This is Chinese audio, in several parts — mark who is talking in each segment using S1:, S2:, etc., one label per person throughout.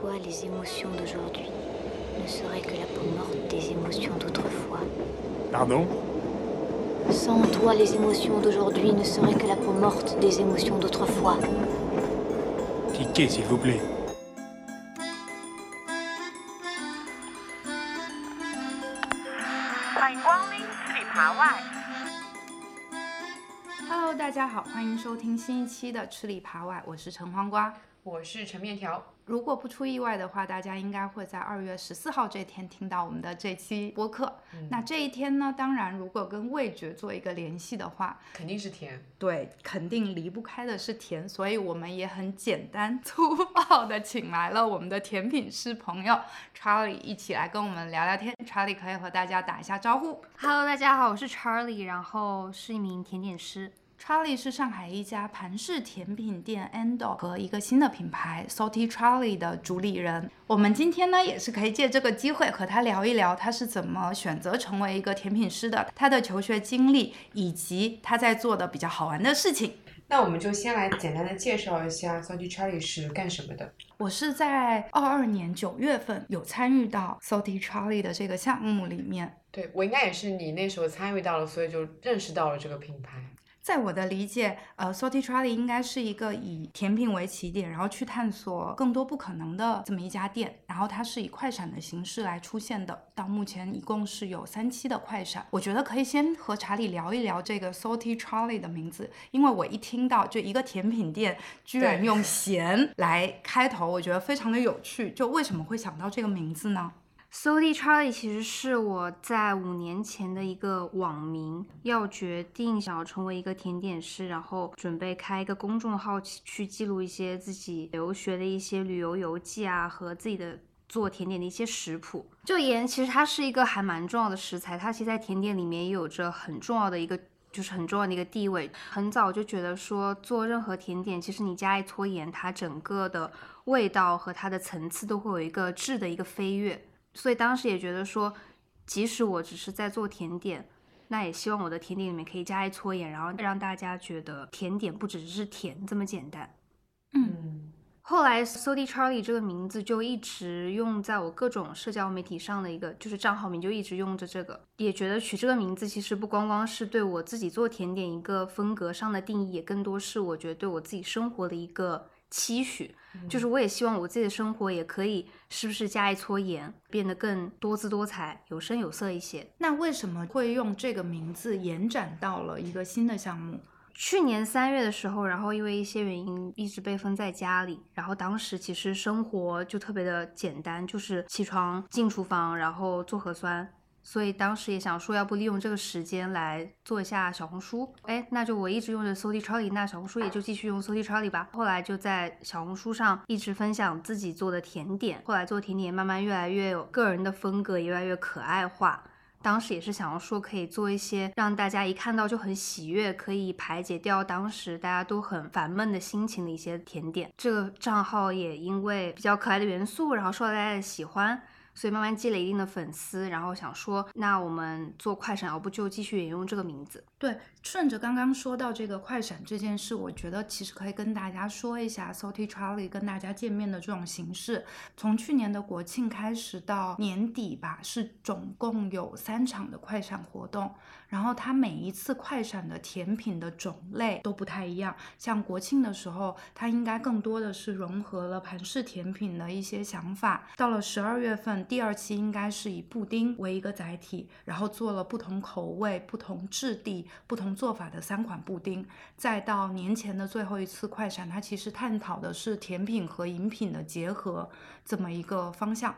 S1: toi, les émotions d'aujourd'hui ne seraient que la peau morte des émotions d'autrefois.
S2: Pardon?
S1: Sans toi, les émotions d'aujourd'hui ne seraient que la peau morte des émotions d'autrefois.
S2: Piquez, s'il vous plaît.
S3: 收听新一期的吃里扒外，我是陈黄瓜。
S4: 我是陈面条。
S3: 如果不出意外的话，大家应该会在二月十四号这天听到我们的这期播客。那这一天呢，当然如果跟味觉做一个联系的话，
S4: 肯定是甜。
S3: 对，肯定离不开的是甜，所以我们也很简单粗暴的请来了我们的甜品师朋友 Charlie 一起来跟我们聊聊天。Charlie 可以和大家打一下招呼。
S5: Hello，大家好，我是 Charlie，然后是一名甜点师。
S3: Charlie 是上海一家盘式甜品店 Endo 和一个新的品牌 Salty Charlie 的主理人。我们今天呢，也是可以借这个机会和他聊一聊，他是怎么选择成为一个甜品师的，他的求学经历，以及他在做的比较好玩的事情。
S4: 那我们就先来简单的介绍一下 Salty Charlie 是干什么的。
S3: 我是在二二年九月份有参与到 Salty Charlie 的这个项目里面。
S4: 对我应该也是你那时候参与到了，所以就认识到了这个品牌。
S3: 在我的理解，呃，Salty Charlie 应该是一个以甜品为起点，然后去探索更多不可能的这么一家店。然后它是以快闪的形式来出现的，到目前一共是有三期的快闪。我觉得可以先和查理聊一聊这个 Salty Charlie 的名字，因为我一听到就一个甜品店居然用咸来开头，我觉得非常的有趣。就为什么会想到这个名字呢？
S5: Salty Charlie 其实是我在五年前的一个网名，要决定想要成为一个甜点师，然后准备开一个公众号去去记录一些自己留学的一些旅游游记啊，和自己的做甜点的一些食谱。就盐其实它是一个还蛮重要的食材，它其实在甜点里面也有着很重要的一个。就是很重要的一个地位，很早就觉得说做任何甜点，其实你加一撮盐，它整个的味道和它的层次都会有一个质的一个飞跃。所以当时也觉得说，即使我只是在做甜点，那也希望我的甜点里面可以加一撮盐，然后让大家觉得甜点不只是甜这么简单。
S4: 嗯，
S5: 后来 Salty Charlie 这个名字就一直用在我各种社交媒体上的一个就是账号名，就一直用着这个，也觉得取这个名字其实不光光是对我自己做甜点一个风格上的定义，也更多是我觉得对我自己生活的一个期许。就是我也希望我自己的生活也可以是不是加一撮盐，变得更多姿多彩、有声有色一些。
S3: 那为什么会用这个名字延展到了一个新的项目？
S5: 去年三月的时候，然后因为一些原因一直被封在家里，然后当时其实生活就特别的简单，就是起床进厨房，然后做核酸。所以当时也想说，要不利用这个时间来做一下小红书。哎，那就我一直用着 Salty Charlie，那小红书也就继续用 Salty Charlie 吧。后来就在小红书上一直分享自己做的甜点，后来做甜点慢慢越来越有个人的风格，越来越可爱化。当时也是想要说，可以做一些让大家一看到就很喜悦，可以排解掉当时大家都很烦闷的心情的一些甜点。这个账号也因为比较可爱的元素，然后受到大家的喜欢，所以慢慢积累一定的粉丝。然后想说，那我们做快闪，要不就继续沿用这个名字。
S3: 对，顺着刚刚说到这个快闪这件事，我觉得其实可以跟大家说一下 Salty Charlie 跟大家见面的这种形式。从去年的国庆开始到年底吧，是总共有三场的快闪活动。然后它每一次快闪的甜品的种类都不太一样。像国庆的时候，它应该更多的是融合了盘式甜品的一些想法。到了十二月份，第二期应该是以布丁为一个载体，然后做了不同口味、不同质地。不同做法的三款布丁，再到年前的最后一次快闪，它其实探讨的是甜品和饮品的结合这么一个方向。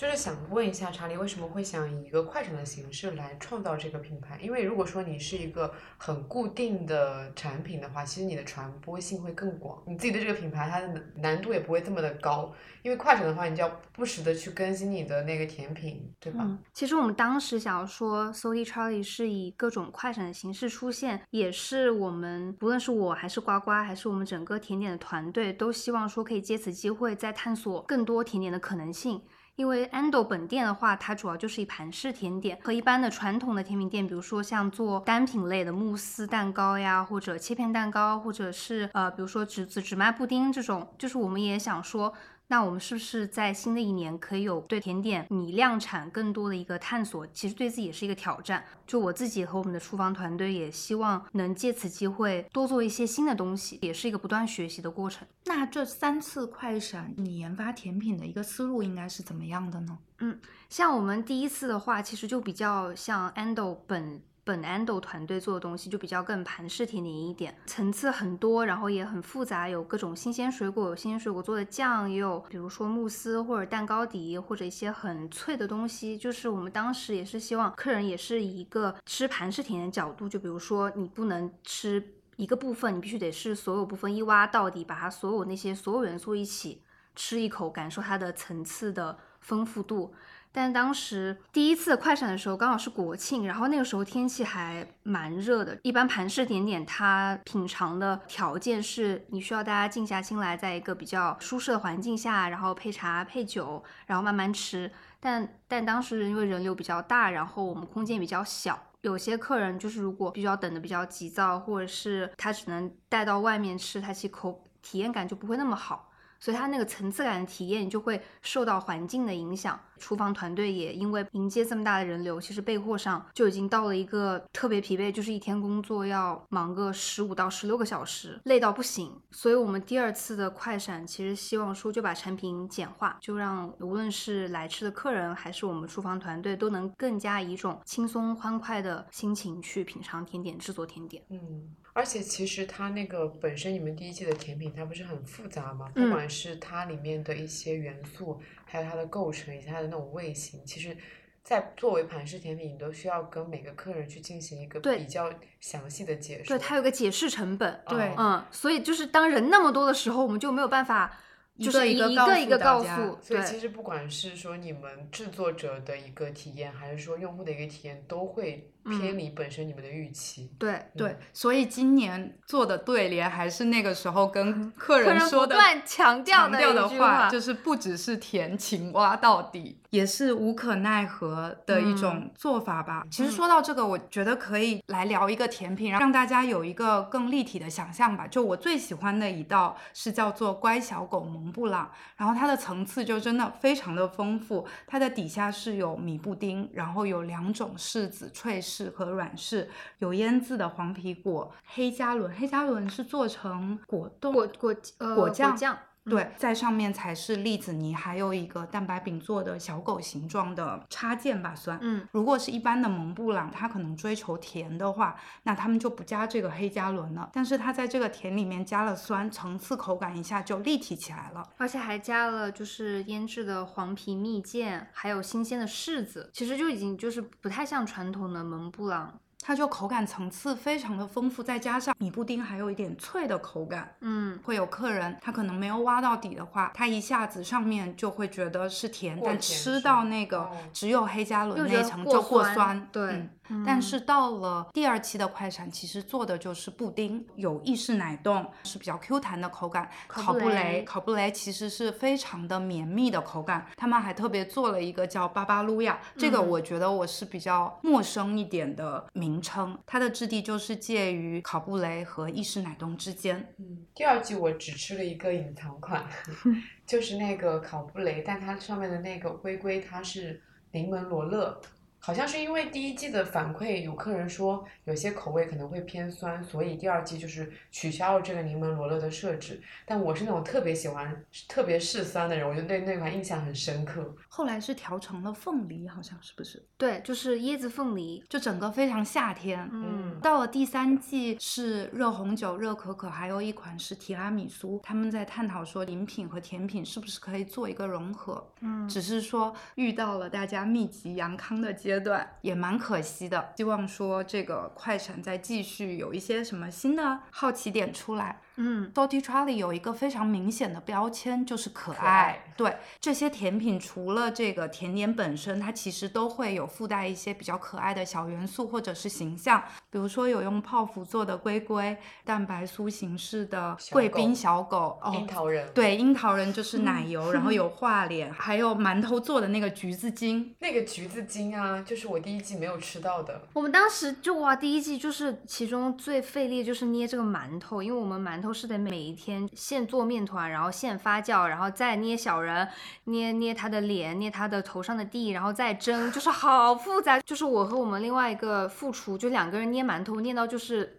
S4: 就是想问一下查理，为什么会想以一个快闪的形式来创造这个品牌？因为如果说你是一个很固定的产品的话，其实你的传播性会更广，你自己的这个品牌它的难度也不会这么的高。因为快闪的话，你就要不时的去更新你的那个甜品，对吧？
S5: 其实我们当时想要说，Salty Charlie 是以各种快闪的形式出现，也是我们不论是我还是呱呱，还是我们整个甜点的团队，都希望说可以借此机会再探索更多甜点的可能性。因为安德本店的话，它主要就是一盘式甜点，和一般的传统的甜品店，比如说像做单品类的慕斯蛋糕呀，或者切片蛋糕，或者是呃，比如说只只只卖布丁这种，就是我们也想说。那我们是不是在新的一年可以有对甜点米量产更多的一个探索？其实对自己也是一个挑战。就我自己和我们的厨房团队也希望能借此机会多做一些新的东西，也是一个不断学习的过程。
S3: 那这三次快闪，你研发甜品的一个思路应该是怎么样的呢？
S5: 嗯像我们第一次的话，其实就比较像 Ando 本本 Ando 团队做的东西，就比较更盘式甜点一点，层次很多，然后也很复杂，有各种新鲜水果，有新鲜水果做的酱，也有比如说慕斯或者蛋糕底，或者一些很脆的东西。就是我们当时也是希望客人也是一个吃盘式甜点的角度，就比如说你不能吃一个部分，你必须得是所有部分一挖到底，把它所有那些所有元素一起吃一口，感受它的层次的丰富度。但当时第一次快闪的时候，刚好是国庆，然后那个时候天气还蛮热的。一般盘式点点它品尝的条件是你需要大家静下心来，在一个比较舒适的环境下，然后配茶配酒，然后慢慢吃。但但当时因为人流比较大，然后我们空间比较小，有些客人就是如果必须要等的比较急躁，或者是他只能带到外面吃，他其实口体验感就不会那么好。所以它那个层次感的体验就会受到环境的影响。厨房团队也因为迎接这么大的人流，其实备货上就已经到了一个特别疲惫，就是一天工作要忙个十五到十六个小时，累到不行。所以我们第二次的快闪，其实希望说就把产品简化，就让无论是来吃的客人，还是我们厨房团队，都能更加以一种轻松欢快的心情去品尝甜点、制作甜点。
S4: 嗯，而且其实它那个本身你们第一季的甜品，它不是很复杂吗？不
S5: 嗯
S4: 管是它里面的一些元素，还有它的构成以及它的那种味型，其实。在作为盘式甜品，你都需要跟每个客人去进行一个比较详细的解释。
S5: 对，它有个解释成本。
S3: 对
S5: 嗯，所以就是当人那么多的时候，我们就没有办法，就是一
S3: 一个一个
S5: 一个告诉，
S4: 所以
S5: 对
S4: 其实不管是说你们制作者的一个体验，还是说用户的一个体验，都会偏
S5: 嗯
S4: 离本身你们的预期。
S5: 对
S3: 对，所以今年做的对联还是那个时候跟 客
S5: 客人
S3: 说的
S5: 断强调
S3: 强调
S5: 的
S3: 话，就是不只是甜，情挖到底，也是无可奈何的一
S5: 嗯
S3: 种做法吧。其实说到这个，我觉得可以来聊一个甜品，让让大家有一个更立体的想象吧。就我最喜欢的一道是叫做乖小狗蒙布朗，然后它的层次就真的非常的丰富，它的底下是有米布丁，然后有两种柿子，脆柿和软柿，有腌制的黄皮果、黑加仑，黑加仑是做成果冻
S5: 果果呃
S3: 果酱对，在上面才是栗子泥，还有一个蛋白饼做的小狗形状的插件吧，算。
S5: 嗯，
S3: 如果是一般的蒙布朗，它可能追求甜的话，那他们就不加这个黑加仑了。但是它在这个甜里面加了酸，层次口感一下就立体起来了。
S5: 而且还加了就是腌制的黄皮蜜饯，还有新鲜的柿子，其实就已经就是不太像传统的蒙布朗。
S3: 它就口感层次非常的丰富，再加上米布丁还有一点脆的口感，
S5: 嗯，
S3: 会有客人他可能没有挖到底的话，他一下子上面就会觉得是甜，但吃到那个
S4: 哦。
S3: 只有黑加仑那一层就过
S5: 酸
S3: 酸。
S5: 对
S3: 嗯
S5: 嗯
S3: 但是到了第二期的快闪，其实做的就是布丁，有意式奶冻，是比较 Q 弹的口感。
S5: 考布
S3: 雷，
S5: 雷
S3: 烤布雷其实是非常的绵密的口感。他们还特别做了一个叫巴巴路亚，这个
S5: 嗯
S3: 我觉得我是比较陌生一点的名称。它的质地就是介于考布雷和意式奶冻之间。
S4: 嗯，第二季我只吃了一个隐藏款，就是那个烤布雷，但它上面的那个龟龟它是柠檬罗勒，好像是因为第一季的反馈，有客人说有些口味可能会偏酸，所以第二季就是取消了这个柠檬罗勒的设置。但我是那种特别喜欢、特别嗜酸的人，我就对那款印象很深刻。
S3: 后来是调成了凤梨，好像是不是？
S5: 对，就是椰子凤梨。
S3: 就整个非常夏天。
S5: 嗯，
S3: 到了第三季是热红酒、热可可，还有一款是提拉米苏。他们在探讨说饮品和甜品是不是可以做一个融合。
S5: 嗯
S3: 只是说遇到了大家密集阳康的阶阶段，也蛮可惜的。希望说这个快闪再继续有一些什么新的好奇点出来。
S5: 嗯
S3: ，Dotty Charlie 有一个非常明显的标签，就是可爱。
S4: 可爱
S3: 对这些甜品，除了这个甜点本身，它其实都会有附带一些比较可爱的小元素或者是形象，比如说有用泡芙做的龟龟，蛋白酥形式的贵宾
S4: 狗
S3: 小狗，哦
S4: 樱桃人，
S3: 对，樱桃人就是奶油，然后有 画脸，还有馒头做的那个橘子精。
S4: 那个橘子精啊，就是我第一季没有吃到的。
S5: 我们当时就哇，第一季就是其中最费力就是捏这个馒头，因为我们馒头头是得每一天现做面团，然后现发酵，然后再捏小人，捏捏他的脸，捏他的头上的地，然后再蒸，就是好复杂。就是我和我们另外一个副厨，就两个人捏馒头，捏到就是。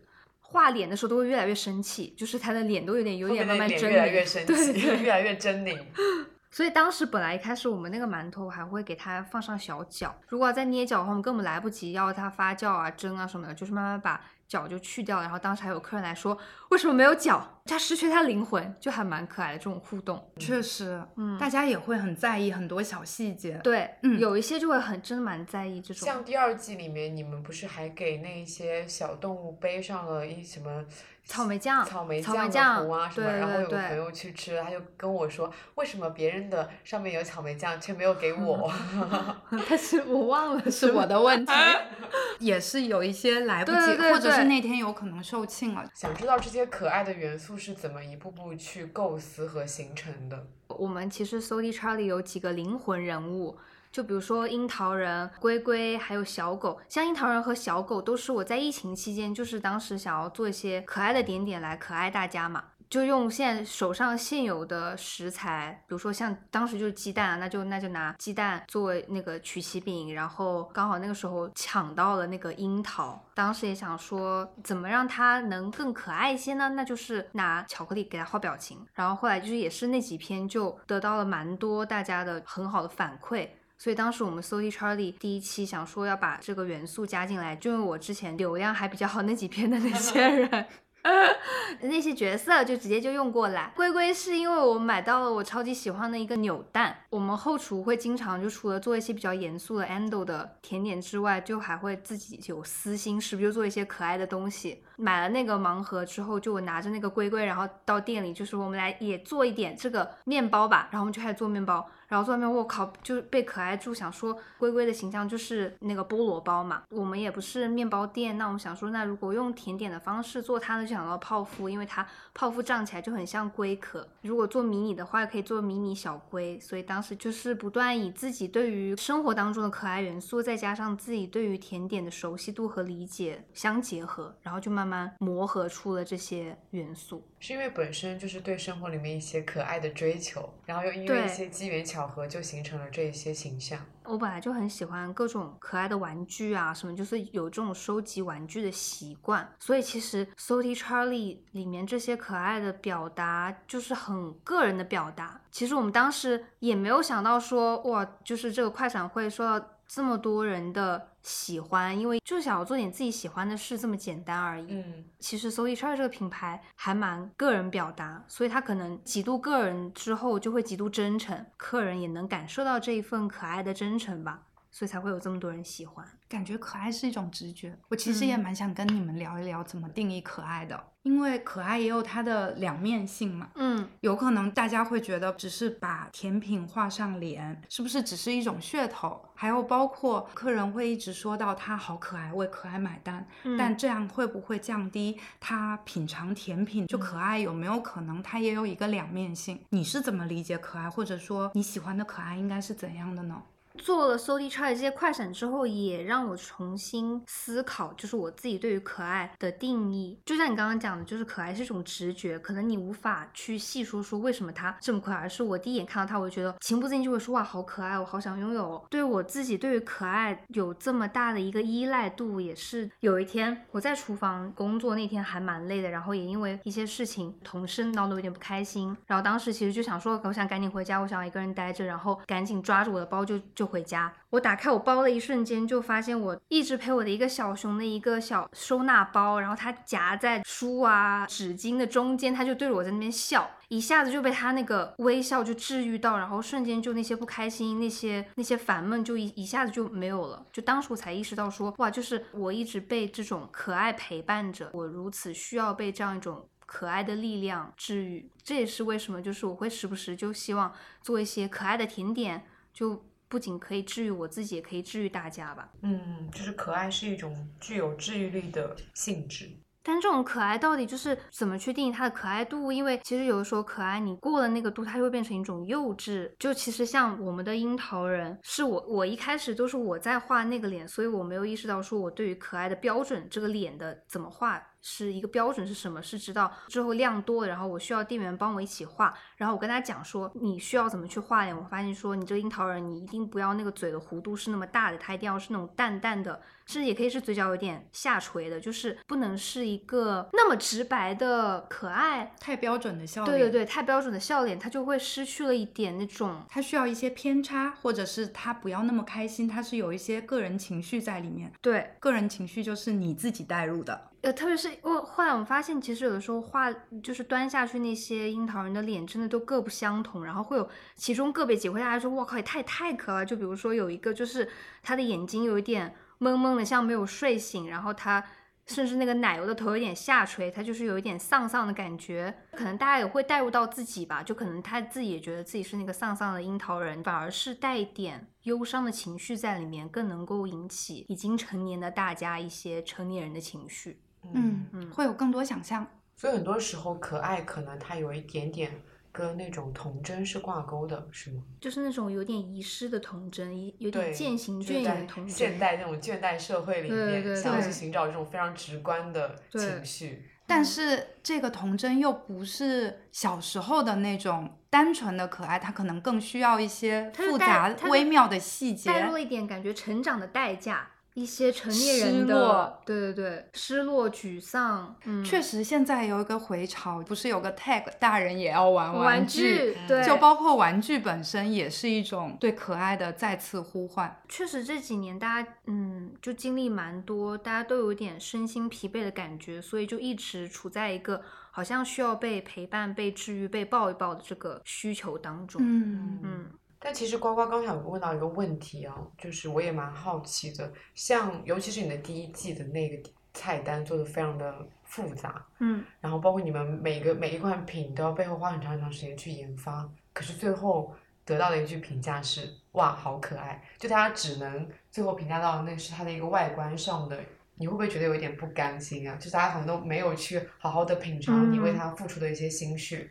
S5: 画脸的时候都会越来越生气，就是他的脸都有点有点慢慢狰狞，
S4: 面的越来越生
S5: 对
S4: 气，
S5: 对
S4: 越来越狰狞。
S5: 所以当时本来一开始我们那个馒头还会给它放上小脚，如果要再捏脚的话，我们根本来不及要它发酵啊、蒸啊什么的，就是慢慢把角就去掉。然后当时还有客人来说，为什么没有脚？它失去它灵魂，就还蛮可爱的这种互动。
S3: 确实，
S5: 嗯
S3: 大家也会很在意很多小细节。
S5: 对，
S3: 嗯
S5: 有一些就会很真的蛮在意这种。
S4: 像第二季里面，你们不是还给那些小动物背上了一什么
S5: 草莓酱
S4: 草莓
S5: 草莓
S4: 酱
S5: 酱
S4: 的壶啊什么？
S5: 对
S4: 然后有个朋友去吃，他就跟我说，为什么别人的上面有草莓酱，却没有给我？
S5: 但是我忘了
S3: 是我的问题，也是有一些来不及，
S5: 对对对
S3: 或者是
S5: 对
S3: 那天有可能售罄了。
S4: 想知道这些可爱的元素是怎么一步步去构思和形成的？
S5: 我们其实 s o d y Charlie 有几个灵魂人物，就比如说樱桃人、龟龟，还有小狗。像樱桃人和小狗都是我在疫情期间，就是当时想要做一些可爱的点点来可爱大家嘛。就用现在手上现有的食材，比如说像当时就是鸡蛋啊，那就那就拿鸡蛋作为那个曲奇饼，然后刚好那个时候抢到了那个樱桃，当时也想说怎么让它能更可爱一些呢？那就是拿巧克力给它画表情，然后后来就是也是那几篇就得到了蛮多大家的很好的反馈。所以当时我们 s o d y Charlie 第一期想说要把这个元素加进来，就因为我之前流量还比较好那几篇的那些人，那些角色就直接就用过来。龟龟是因为我买到了我超级喜欢的一个扭蛋，我们后厨会经常就除了做一些比较严肃的 endo 的甜点之外，就还会自己有私心，是不是就做一些可爱的东西？买了那个盲盒之后，就我拿着那个龟龟，然后到店里，就是我们来也做一点这个面包吧，然后我们就开始做面包。然后做完面，我靠，就被可爱住，想说龟龟的形象就是那个菠萝包嘛。我们也不是面包店，那我们想说，那如果用甜点的方式做它呢，就想到泡芙，因为它泡芙胀起来就很像龟壳。如果做迷你的话，可以做迷你小龟。所以当时就是不断以自己对于生活当中的可爱元素，再加上自己对于甜点的熟悉度和理解相结合，然后就慢慢磨合出了这些元素。
S4: 是因为本身就是对生活里面一些可爱的追求，然后又因为一些机缘巧合，就形成了这一些形象。
S5: 我本来就很喜欢各种可爱的玩具啊，什么就是有这种收集玩具的习惯，所以其实 Salty Charlie 里面这些可爱的表达就是很个人的表达。其实我们当时也没有想到说，哇，就是这个快闪会受到这么多人的喜欢，因为就想要做点自己喜欢的事，这么简单而已。
S4: 嗯，
S5: 其实 Salty Charlie 这个品牌还蛮个人表达，所以它可能极度个人之后就会极度真诚，客人也能感受到这一份可爱的真诚吧，所以才会有这么多人喜欢。
S3: 感觉可爱是一种直觉，我其实也
S5: 嗯
S3: 蛮想跟你们聊一聊怎么定义可爱的，因为可爱也有它的两面性嘛。
S5: 嗯，
S3: 有可能大家会觉得只是把甜品画上脸，是不是只是一种噱头？还有包括客人会一直说到他好可爱，为可爱买单，
S5: 嗯
S3: 但这样会不会降低他品尝甜品就可爱？有没有可能它也有一个两面性？你是怎么理解可爱，或者说你喜欢的可爱应该是怎样的呢？
S5: 做了 Salty Charlie 这些快闪之后，也让我重新思考，就是我自己对于可爱的定义。就像你刚刚讲的，就是可爱是一种直觉，可能你无法去细说说为什么它这么可爱，而是我第一眼看到它，我就觉得情不自禁就会说哇，好可爱，我好想拥有。对我自己对于可爱有这么大的一个依赖度，也是有一天我在厨房工作那天还蛮累的，然后也因为一些事情，同事闹得有点不开心，然后当时其实就想说，我想赶紧回家，我想要一个人待着，然后赶紧抓着我的包就就回家。我打开我包的一瞬间，就发现我一直陪我的一个小熊的一个小收纳包，然后它夹在书啊、纸巾的中间，它就对着我在那边笑，一下子就被它那个微笑就治愈到，然后瞬间就那些不开心、那些那些烦闷就一一下子就没有了。就当时我才意识到说，哇，就是我一直被这种可爱陪伴着，我如此需要被这样一种。可爱的力量治愈，这也是为什么，就是我会时不时就希望做一些可爱的甜点，就不仅可以治愈我自己，也可以治愈大家吧。
S4: 嗯，就是可爱是一种具有治愈力的性质。
S5: 但这种可爱到底就是怎么去定义它的可爱度？因为其实有的时候可爱你过了那个度，它就会变成一种幼稚。就其实像我们的樱桃人，是我我一开始都是我在画那个脸，所以我没有意识到说我对于可爱的标准这个脸的怎么画是一个标准是什么，是知道之后量多，然后我需要店员帮我一起画，然后我跟他讲说你需要怎么去画脸，我发现说你这个樱桃人你一定不要那个嘴的弧度是那么大的，它一定要是那种淡淡的，甚至也可以是嘴角有点下垂的，就是不能是一个那么直白的可爱。
S3: 太标准的笑脸，
S5: 对对对，太标准的笑脸，它就会失去了一点那种
S3: 它需要一些偏差，或者是他不要那么开心，他是有一些个人情绪在里面。
S5: 对
S3: 个人情绪就是你自己带入的，
S5: 呃，特别是我后来我发现，其实有的时候画就是端下去那些樱桃人的脸，真的都各不相同，然后会有其中个别几会大家说，哇靠，也太太可爱。就比如说有一个就是他的眼睛有一点蒙蒙的，像没有睡醒，然后他甚至那个奶油的头有点下垂，他就是有一点丧丧的感觉。可能大家也会带入到自己吧，就可能他自己也觉得自己是那个丧丧的樱桃人，反而是带一点忧伤的情绪在里面，更能够引起已经成年的大家一些成年人的情绪。
S3: 嗯
S5: 嗯
S3: 会有更多想象。
S4: 所以很多时候可爱可能它有一点点跟那种童真是挂钩的，是吗？
S5: 就是那种有点遗失的童真，有点
S4: 对，
S5: 渐行渐远的童真。
S4: 现代那种倦怠社会里
S5: 对
S4: 面，
S5: 对
S4: 想要去
S3: 对
S4: 寻找这种非常直观的
S5: 对
S4: 情绪。
S3: 但是这个童真又不是小时候的那种单纯的可爱，它可能更需要一些复杂微妙的细节。
S5: 带入了一点感觉成长的代价，一些成年人的
S3: 落，
S5: 对对对，失落、沮丧，嗯，
S3: 确实，现在有一个回潮，不是有个 tag，大人也要玩
S5: 玩
S3: 具，
S5: 对，
S3: 就包括玩具本身也是一种对可爱的再次呼唤。
S5: 确实这几年大家嗯就经历蛮多，大家都有点身心疲惫的感觉，所以就一直处在一个好像需要被陪伴、被治愈、被抱一抱的这个需求当中。
S3: 嗯
S5: 嗯
S4: 但其实呱呱刚才有问到一个问题啊，就是我也蛮好奇的，像尤其是你的第一季的那个菜单做的非常的复杂，
S5: 嗯，
S4: 然后包括你们每个每一款品都要背后花很长很长时间去研发，可是最后得到的一句评价是哇好可爱，就大家只能最后评价到那是它的一个外观上的。你会不会觉得有点不甘心啊？就是大家好像都没有去好好的品尝你为
S5: 嗯
S4: 它付出的一些心血。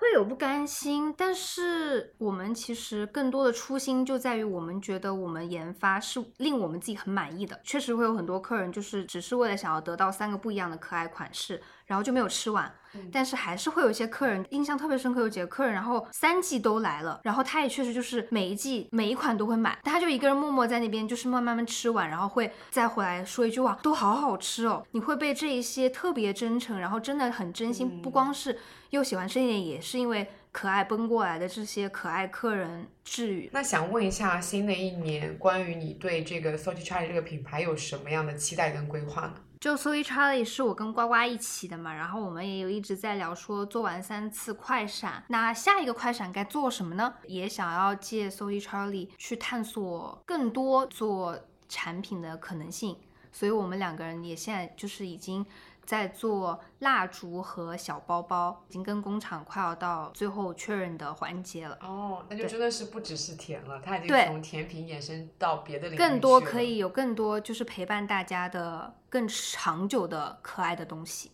S5: 会有不甘心，但是我们其实更多的初心就在于我们觉得我们研发是令我们自己很满意的。确实会有很多客人就是只是为了想要得到三个不一样的可爱款式，然后就没有吃完。
S4: 嗯
S5: 但是还是会有一些客人印象特别深刻，有几个客人，然后三季都来了，然后他也确实就是每一季每一款都会买，但他就一个人默默在那边，就是慢慢慢吃完，然后会再回来说一句哇，都好好吃哦。你会被这一些特别真诚，然后真的很真心，不光是又喜欢这一点，也是因为可爱奔过来的这些可爱客人治愈。
S4: 那想问一下，新的一年关于你对这个 Salty Charlie 这个品牌有什么样的期待跟规划呢？
S5: 就 Sorry Charlie 是我跟呱呱一起的嘛，然后我们也有一直在聊说做完三次快闪，那下一个快闪该做什么呢？也想要借 Sorry Charlie 去探索更多做产品的可能性，所以我们两个人也现在就是已经在做蜡烛和小包包，已经跟工厂快要到最后确认的环节了。
S4: 哦，那就真的是不只是甜了，它已经从甜品衍生到别的领域
S5: 更多可以有更多就是陪伴大家的更长久的可爱的东西。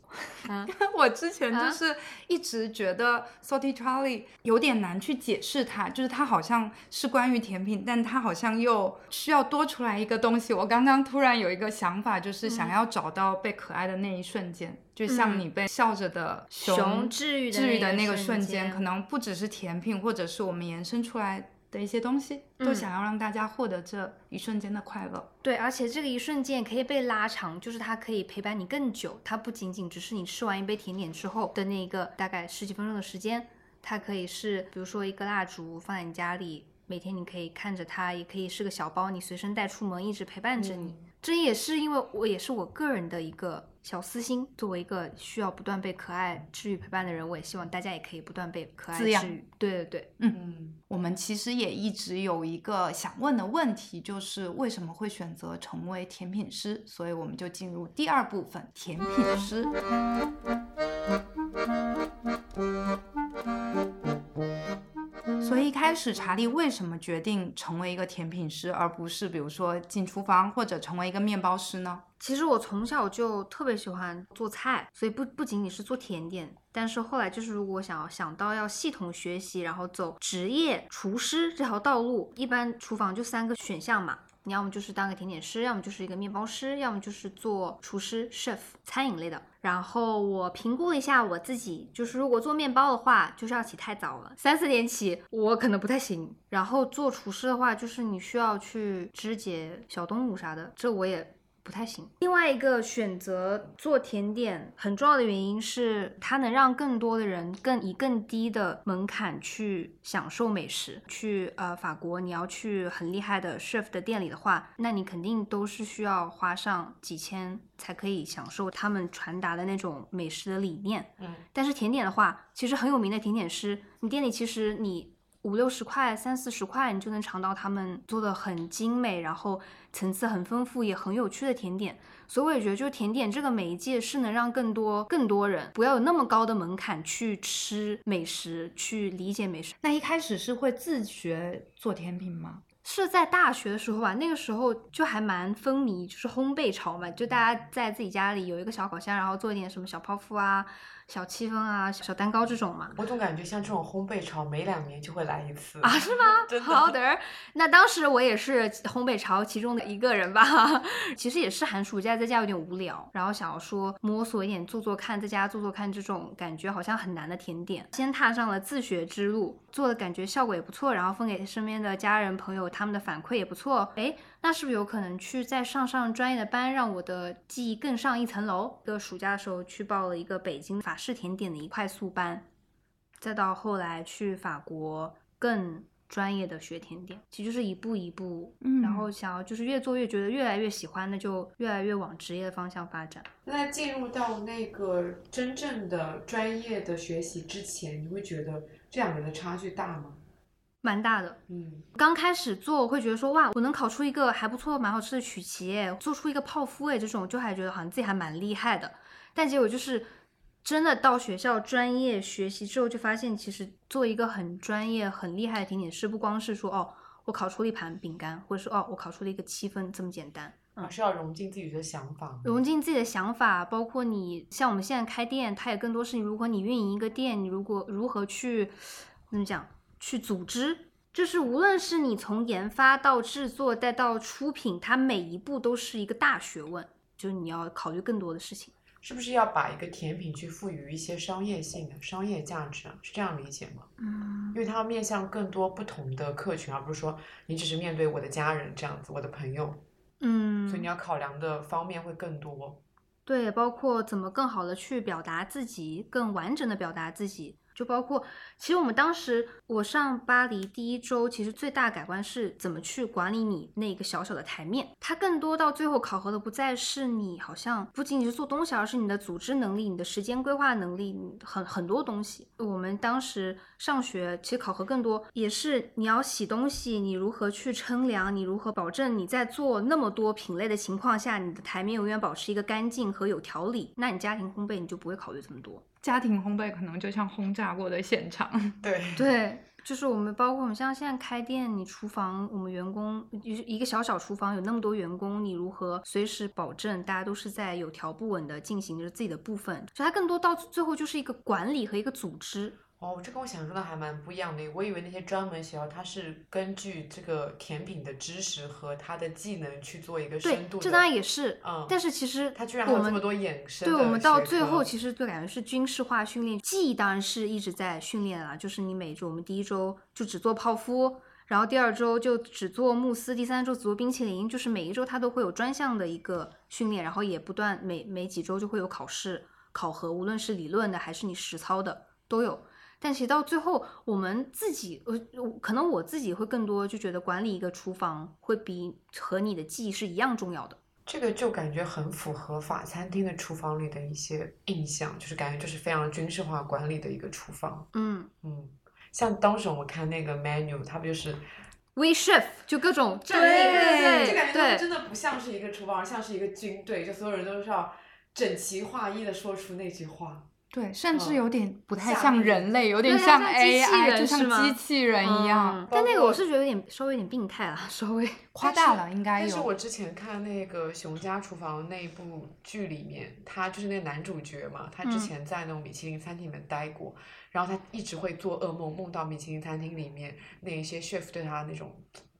S5: 嗯，
S3: 我之前
S5: 啊
S3: 就是一直觉得 Salty Charlie 有点难去解释它，就是它好像是关于甜品，但它好像又需要多出来一个东西。我刚刚突然有一个想法，就是想要找到被可爱的那一瞬间，就像
S5: 嗯
S3: 你被笑着的熊
S5: 熊治愈的
S3: 治愈的那
S5: 那个瞬
S3: 间可能不只是甜品，或者是我们延伸出来的一些东西，都
S5: 嗯
S3: 想要让大家获得这一瞬间的快乐。
S5: 对，而且这个一瞬间可以被拉长，就是它可以陪伴你更久，它不仅仅只是你吃完一杯甜点之后的那个大概十几分钟的时间，它可以是比如说一个蜡烛放在你家里，每天你可以看着它，也可以是个小包，你随身带出门，一直陪伴着你。
S4: 嗯
S5: 这也是因为我也是我个人的一个小私心，作为一个需要不断被可爱治愈陪伴的人，我也希望大家也可以不断被可爱
S3: 滋养
S5: 治愈。对对对，
S4: 嗯，
S3: 我们其实也一直有一个想问的问题，就是为什么会选择成为甜品师？所以我们就进入第二部分，甜品师。所以一开始，查理为什么决定成为一个甜品师，而不是比如说进厨房或者成为一个面包师呢？
S5: 其实我从小就特别喜欢做菜，所以不不仅仅是做甜点，但是后来就是如果想要想到要系统学习，然后走职业厨师这条道路，一般厨房就三个选项嘛。你要么就是当个甜点师，要么就是一个面包师，要么就是做厨师 chef 餐饮类的。然后我评估了一下我自己，就是如果做面包的话，就是要起太早了，三四点起，我可能不太行。然后做厨师的话，就是你需要去肢解小动物啥的，这我也。不太行。另外一个选择做甜点很重要的原因是，它能让更多的人更以更低的门槛去享受美食。去呃法国，你要去很厉害的 chef 的店里的话，那你肯定都是需要花上几千才可以享受他们传达的那种美食的理念。
S4: 嗯，
S5: 但是甜点的话，其实很有名的甜点师，你店里其实你。五六十块、三四十块，你就能尝到他们做的很精美，然后层次很丰富，也很有趣的甜点。所以我也觉得，就甜点这个媒介是能让更多更多人不要有那么高的门槛去吃美食，去理解美食。
S3: 那一开始是会自学做甜品吗？
S5: 是在大学的时候吧，那个时候就还蛮风靡，就是烘焙潮嘛，就大家在自己家里有一个小烤箱，然后做一点什么小泡芙啊。小戚风啊，小蛋糕这种嘛，
S4: 我总感觉像这种烘焙潮，每两年就会来一次
S5: 啊？是吗？好的，那当时我也是烘焙潮其中的一个人吧。其实也是寒暑假在家有点无聊，然后想要说摸索一点，做做看，在家做做看这种感觉好像很难的甜点，先踏上了自学之路，做的感觉效果也不错，然后分给身边的家人朋友，他们的反馈也不错，哎。那是不是有可能去再上上专业的班，让我的技艺更上一层楼？个暑假的时候去报了一个北京法式甜点的一快速班，再到后来去法国更专业的学甜点，其实就是一步一步，嗯，然后想要就是越做越觉得越来越喜欢，那就越来越往职业的方向发展。
S4: 那进入到那个真正的专业的学习之前，你会觉得这两个人的差距大吗？
S5: 蛮大的，
S4: 嗯，
S5: 刚开始做我会觉得说哇，我能烤出一个还不错、蛮好吃的曲奇，做出一个泡芙哎，这种就还觉得好像自己还蛮厉害的。但结果就是真的到学校专业学习之后，就发现其实做一个很专业、很厉害的甜点师，不光是说哦，我烤出了一盘饼干，或者说哦，我烤出了一个七分这么简单，
S4: 而是要融进自己的想法，
S5: 融进自己的想法，包括你像我们现在开店，它也更多是如果你运营一个店，你如果如何去怎么讲？去组织，就是无论是你从研发到制作再到出品，它每一步都是一个大学问，就是你要考虑更多的事情。
S4: 是不是要把一个甜品去赋予一些商业性的商业价值啊？是这样理解吗？
S5: 嗯，
S4: 因为它要面向更多不同的客群，而不是说你只是面对我的家人这样子，我的朋友。
S5: 嗯，
S4: 所以你要考量的方面会更多。
S5: 对，包括怎么更好的去表达自己，更完整的表达自己。就包括，其实我们当时我上巴黎第一周，其实最大改观是怎么去管理你那个小小的台面。它更多到最后考核的不再是你好像不仅仅是做东西，而是你的组织能力、你的时间规划能力，很很多东西。我们当时上学其实考核更多，也是你要洗东西，你如何去称量，你如何保证你在做那么多品类的情况下，你的台面永远保持一个干净和有条理。那你家庭烘焙你就不会考虑这么多。
S3: 家庭烘焙可能就像轰炸过的现场，
S4: 对
S5: 对，就是我们包括我们像现在开店，你厨房我们员工一一个小小厨房有那么多员工，你如何随时保证大家都是在有条不紊的进行着自己的部分？所以它更多到最后就是一个管理和一个组织。
S4: 哦，这跟我想象的还蛮不一样的。我以为那些专门学校，它是根据这个甜品的知识和它的技能去做一个深度
S5: 的。这当然也是，
S4: 嗯。
S5: 但是其实
S4: 它居然还有这么多衍生。
S5: 对我们到最后，其实就感觉是军事化训练。技艺当然是一直在训练啊，就是你每周我们第一周就只做泡芙，然后第二周就只做慕斯，第三周只做冰淇淋，就是每一周它都会有专项的一个训练，然后也不断每每几周就会有考试考核，无论是理论的还是你实操的都有。但其实到最后，我们自己，呃，可能我自己会更多就觉得管理一个厨房会比和你的记忆是一样重要的。
S4: 这个就感觉很符合法餐厅的厨房里的一些印象，就是感觉就是非常军事化管理的一个厨房。
S5: 嗯
S4: 嗯，像当时我们看那个 menu，它不就是
S5: we chef 就各种
S4: 对
S5: 对对，
S4: 就感觉真的不像是一个厨房，而像是一个军队，就所有人都是要整齐划一的说出那句话。
S3: 对，甚至有点不太像人类，有点像 AI，就像机器人一样。
S5: 但那个我是觉得有点稍微有点病态了，稍微
S3: 夸大了，应该有。
S4: 但是我之前看那个《熊家厨房》那部剧里面，他就是那个男主角嘛，他之前在那种米其林餐厅里面待过，然后他一直会做噩梦，梦到米其林餐厅里面那一些 chef 对他那种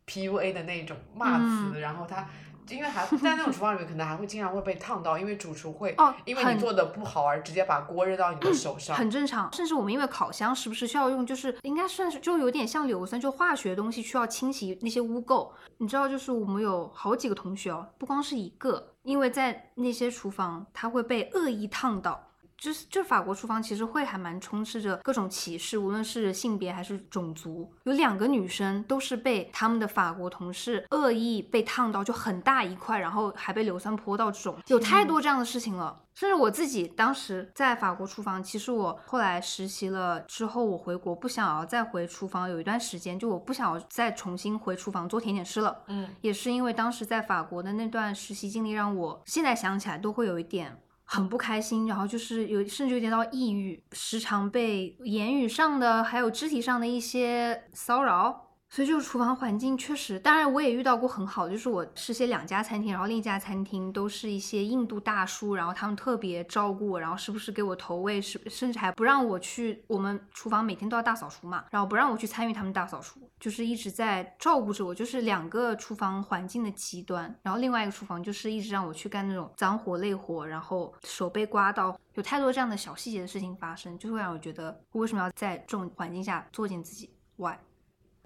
S4: PUA 的那种骂词，
S5: 嗯
S4: 然后他。因为还在那种厨房里面，可能还会经常会被烫到，因为主厨会
S5: 哦
S4: 因为你做的不好而直接把锅扔到你的手上。
S5: 很正常。甚至我们因为烤箱时不时需要用，就是应该算是就有点像硫酸，就化学东西需要清洗那些污垢。你知道，就是我们有好几个同学哦，不光是一个，因为在那些厨房，他会被恶意烫到。就是，就法国厨房其实会还蛮充斥着各种歧视，无论是性别还是种族。有两个女生都是被他们的法国同事恶意被烫到，就很大一块，然后还被硫酸泼到肿，有太多这样的事情了。甚至我自己当时在法国厨房，其实我后来实习了之后，我回国不想要再回厨房，有一段时间就我不想要再重新回厨房做甜点师了。
S4: 嗯，
S5: 也是因为当时在法国的那段实习经历，让我现在想起来都会有一点很不开心，然后就是有甚至有点到抑郁，时常被言语上的还有肢体上的一些骚扰。所以就是厨房环境确实，当然我也遇到过很好，就是我实习两家餐厅，然后另一家餐厅都是一些印度大叔，然后他们特别照顾我，然后时不时给我投喂，是甚至还不让我去我们厨房每天都要大扫除嘛，然后不让我去参与他们大扫除，就是一直在照顾着我，就是两个厨房环境的极端，然后另外一个厨房就是一直让我去干那种脏活累活，然后手被刮到，有太多这样的小细节的事情发生，就会让我觉得我为什么要在这种环境下作践自己？Why？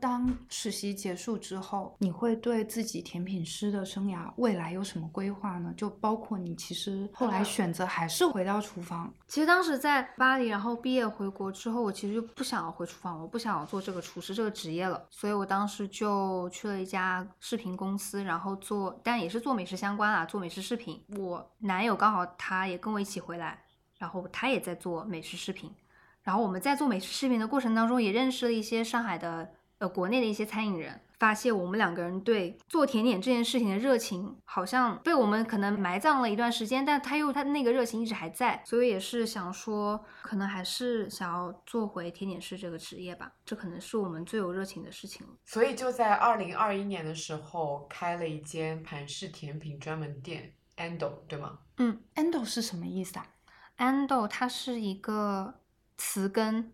S3: 当实习结束之后，你会对自己甜品师的生涯未来有什么规划呢？就包括你其实后来选择还是回到厨房，
S5: 其实当时在巴黎，然后毕业回国之后，我其实就不想要回厨房，我不想要做这个厨师这个职业了，所以我当时就去了一家视频公司，然后做，但也是做美食相关啊，做美食视频。我男友刚好他也跟我一起回来，然后他也在做美食视频，然后我们在做美食视频的过程当中，也认识了一些上海的呃国内的一些餐饮人。发现我们两个人对做甜点这件事情的热情，好像被我们可能埋葬了一段时间，但他又他那个热情一直还在，所以也是想说，可能还是想要做回甜点师这个职业吧，这可能是我们最有热情的事情了。
S4: 所以就在二零二一年的时候开了一间盘式甜品专门店 Ando，对吗？
S5: 嗯
S3: ，Ando 是什么意思啊
S5: ？，ando 它是一个词根，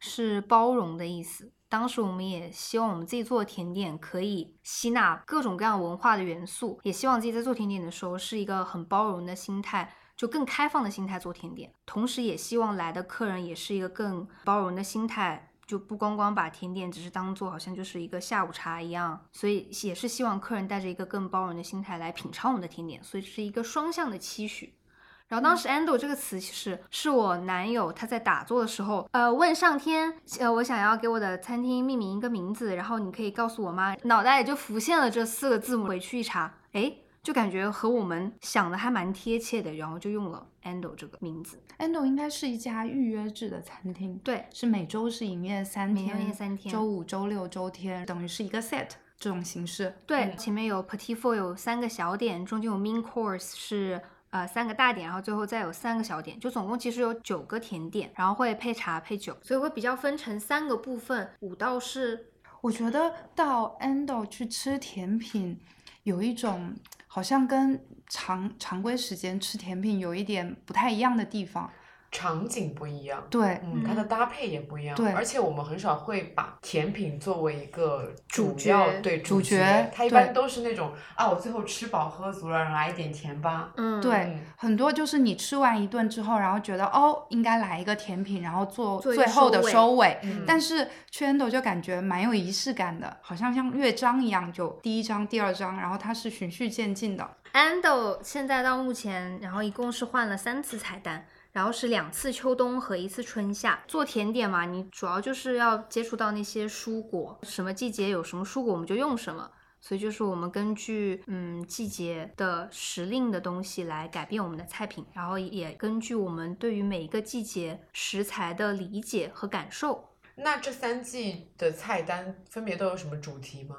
S5: 是包容的意思。当时我们也希望我们自己做的甜点可以吸纳各种各样文化的元素，也希望自己在做甜点的时候是一个很包容的心态，就更开放的心态做甜点。同时，也希望来的客人也是一个更包容的心态，就不光光把甜点只是当做好像就是一个下午茶一样。所以也是希望客人带着一个更包容的心态来品尝我们的甜点，所以是一个双向的期许。然后当时 “endo” 这个词其实是我男友他在打坐的时候，呃，问上天，呃，我想要给我的餐厅命名一个名字，然后你可以告诉我吗？脑袋里就浮现了这四个字母，回去一查，哎，就感觉和我们想的还蛮贴切的，然后就用了 Endo 这个名字。
S3: Endo 应该是一家预约制的餐厅，
S5: 对，
S3: 是每周是营业三
S5: 天，营业三天
S3: 周五、周六、周天，等于是一个 set 这种形式。
S5: 对，前面有 petit four 有三个小点，中间有 main course 是呃三个大点，然后最后再有三个小点，就总共其实有九个甜点，然后会配茶配酒，所以会比较分成三个部分，五道是
S3: 我觉得到 Endo 去吃甜品，有一种好像跟常常规时间吃甜品有一点不太一样的地方。
S4: 场景不一样。
S3: 对，
S4: 嗯，它的搭配也不一样，
S3: 对
S4: 而且我们很少会把甜品作为一个
S5: 主
S4: 主要
S5: 角
S4: 对
S3: 主
S4: 角
S3: 角，
S4: 它一般都是那种啊，我最后吃饱喝足了，来一点甜吧。
S5: 嗯
S3: 对
S4: 嗯，
S3: 很多就是你吃完一顿之后，然后觉得哦，应该来一个甜品，然后做最后的
S5: 收尾
S3: 收尾。
S4: 嗯
S3: 但是去 Endo 就感觉蛮有仪式感的，好像像乐章一样，就第一章、第二章，然后它是循序渐进的。
S5: Ando 现在到目前，然后一共是换了三次菜单，然后是两次秋冬和一次春夏。做甜点嘛，你主要就是要接触到那些蔬果，什么季节有什么蔬果我们就用什么。所以就是我们根据嗯季节的时令的东西来改变我们的菜品，然后也根据我们对于每一个季节食材的理解和感受。
S4: 那这三季的菜单分别都有什么主题吗？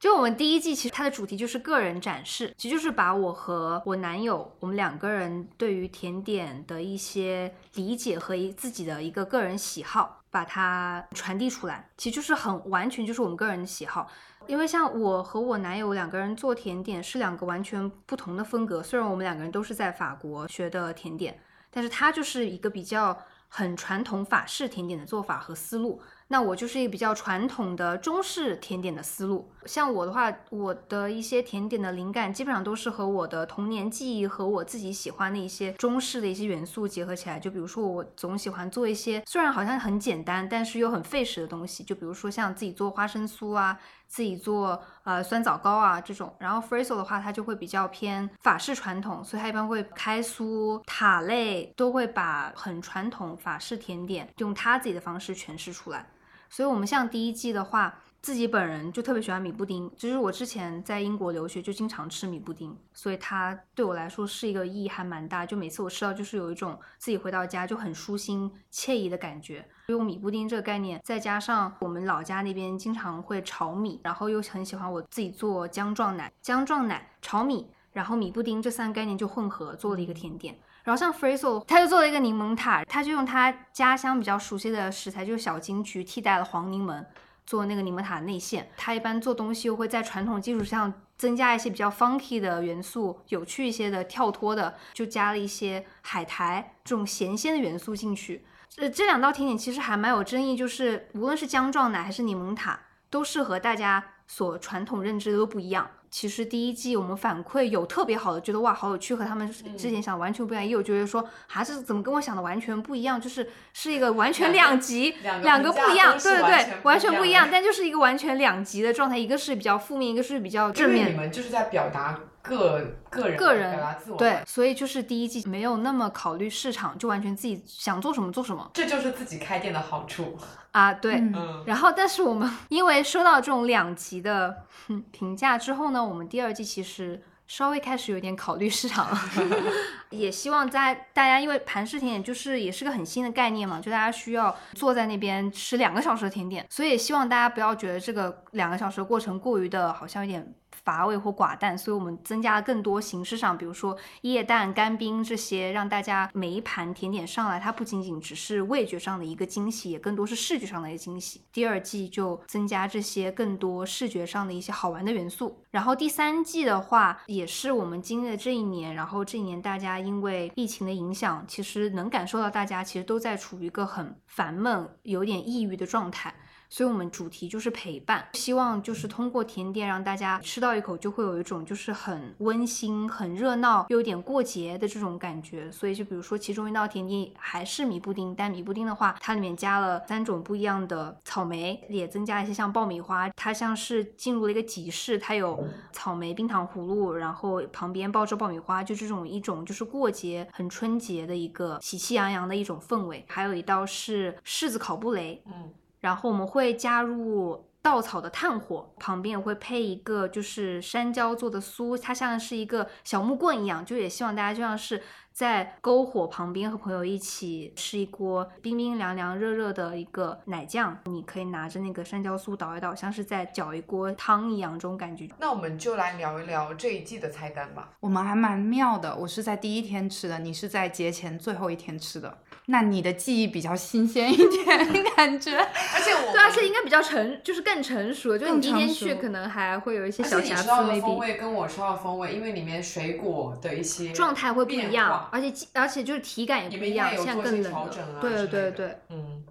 S5: 就我们第一季，其实它的主题就是个人展示，其实就是把我和我男友我们两个人对于甜点的一些理解和一自己的一个个人喜好，把它传递出来。其实就是很完全就是我们个人的喜好。因为像我和我男友两个人做甜点是两个完全不同的风格，虽然我们两个人都是在法国学的甜点，但是他就是一个比较很传统法式甜点的做法和思路。那我就是一个比较传统的中式甜点的思路。像我的话，我的一些甜点的灵感基本上都是和我的童年记忆和我自己喜欢的一些中式的一些元素结合起来。就比如说，我总喜欢做一些虽然好像很简单，但是又很费时的东西。就比如说像自己做花生酥啊，自己做呃酸枣糕啊这种。然后 f r i s o 的话，它就会比较偏法式传统，所以它一般会开酥、塔类都会把很传统法式甜点用他自己的方式诠释出来。所以，我们像第一季的话，自己本人就特别喜欢米布丁。就是我之前在英国留学，就经常吃米布丁，所以它对我来说是一个意义还蛮大。就每次我吃到，就是有一种自己回到家就很舒心惬意的感觉。用米布丁这个概念，再加上我们老家那边经常会炒米，然后又很喜欢我自己做姜撞奶、姜撞奶炒米，然后米布丁这三个概念就混合做了一个甜点。然后像 f r i s o 他就做了一个柠檬塔，他就用他家乡比较熟悉的食材，就是小金桔替代了黄柠檬，做那个柠檬塔的内馅。他一般做东西又会在传统基础上增加一些比较 funky 的元素，有趣一些的、跳脱的，就加了一些海苔这种咸鲜的元素进去。呃，这两道甜点其实还蛮有争议，就是无论是姜撞奶还是柠檬塔，都是和大家所传统认知的都不一样。其实第一季我们反馈有特别好的，觉得哇好有趣，和他们之前想的完全不一样。也有觉得说，还是怎么跟我想的完全不一样，就是是一个完全两极，两个不一样，对对对，完全不一样，但就是一个完全两极的状态，一个是比较负面，一个是比较正面。
S4: 你们就是在表达个个人
S5: 个人
S4: 表达自我，
S5: 对，所以就是第一季没有那么考虑市场，就完全自己想做什么做什么，
S4: 这就是自己开店的好处
S5: 啊，对，
S4: 嗯，
S5: 然后但是我们因为收到这种两极的评价之后呢。我们第二季其实稍微开始有点考虑市场了，也希望在大家因为盘式甜点就是也是个很新的概念嘛，就大家需要坐在那边吃两个小时的甜点，所以也希望大家不要觉得这个两个小时的过程过于的好像有点。乏味或寡淡，所以我们增加了更多形式上，比如说液氮、干冰这些，让大家每一盘甜点上来，它不仅仅只是味觉上的一个惊喜，也更多是视觉上的一个惊喜。第二季就增加这些更多视觉上的一些好玩的元素。然后第三季的话，也是我们经历的这一年，然后这一年大家因为疫情的影响，其实能感受到大家其实都在处于一个很烦闷、有点抑郁的状态。所以，我们主题就是陪伴，希望就是通过甜点让大家吃到一口就会有一种就是很温馨、很热闹又有点过节的这种感觉。所以，就比如说其中一道甜点还是米布丁，但米布丁的话，它里面加了三种不一样的草莓，也增加一些像爆米花，它像是进入了一个集市，它有草莓冰糖葫芦，然后旁边抱着爆米花，就这种一种就是过节很春节的一个喜气洋洋的一种氛围。还有一道是柿子烤布雷，嗯。然后我们会加入稻草的炭火，旁边也会配一个就是山椒做的酥，它像是一个小木棍一样，就也希望大家就像是。在篝火旁边和朋友一起吃一锅冰冰凉凉、热热的一个奶酱，你可以拿着那个山椒酥倒一倒，像是在搅一锅汤一样，这种感觉。
S4: 那我们就来聊一聊这一季的菜单吧。
S3: 我们还蛮妙的，我是在第一天吃的，你是在节前最后一天吃的，那你的记忆比较新鲜一点，感觉。
S4: 而且我
S5: 对，而且应该比较成，就是更成熟。就你第一天去可能还会有一些小瑕疵。
S4: 的风味跟我吃到的风味，因为里面水果的一些
S5: 状态会不一样。而且而且就是体感也不一样，现在更冷
S4: 了。
S5: 对对对，
S4: 嗯，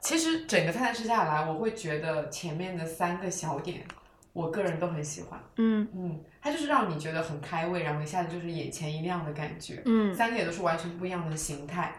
S4: 其实整个菜单吃下来，我会觉得前面的三个小点，我个人都很喜欢。
S5: 嗯
S4: 嗯，它就是让你觉得很开胃，然后一下子就是眼前一亮的感觉。
S5: 嗯，
S4: 三个也都是完全不一样的形态。